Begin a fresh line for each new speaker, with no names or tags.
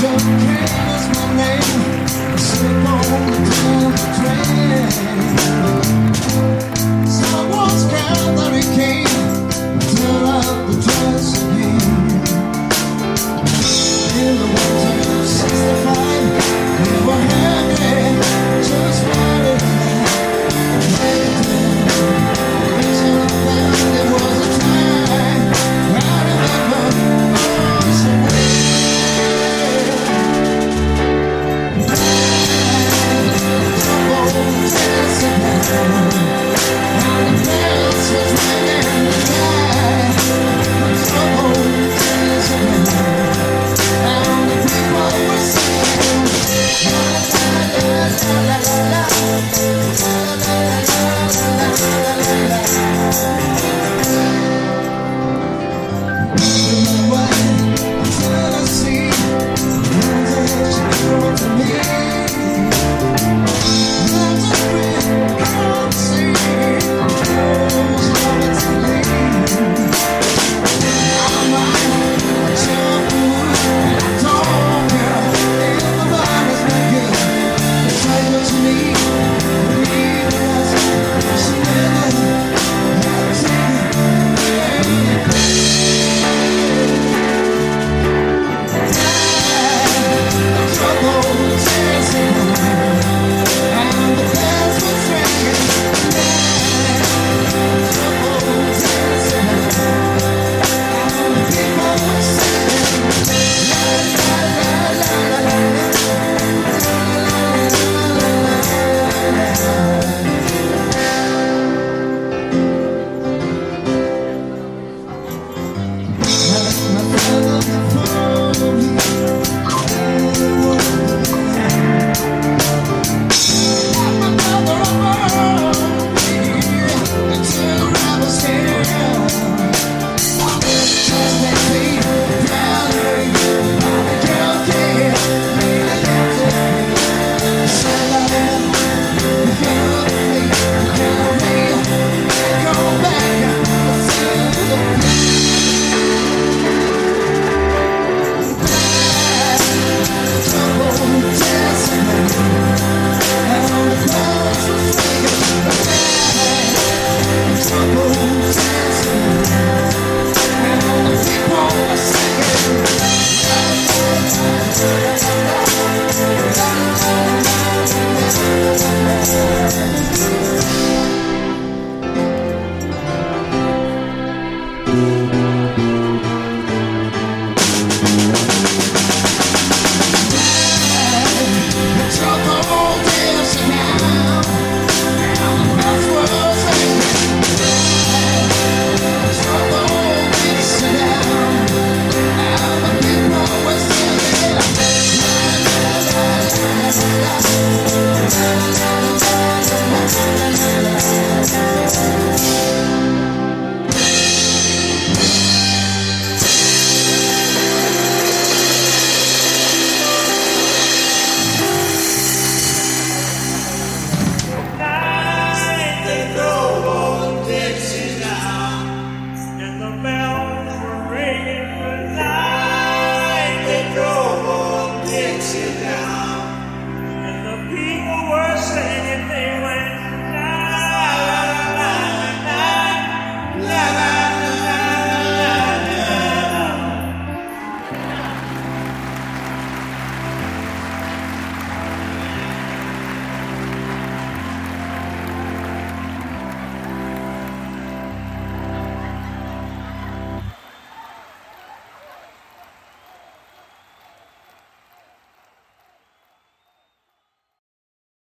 Just Train is my name. I sleep on the train. down.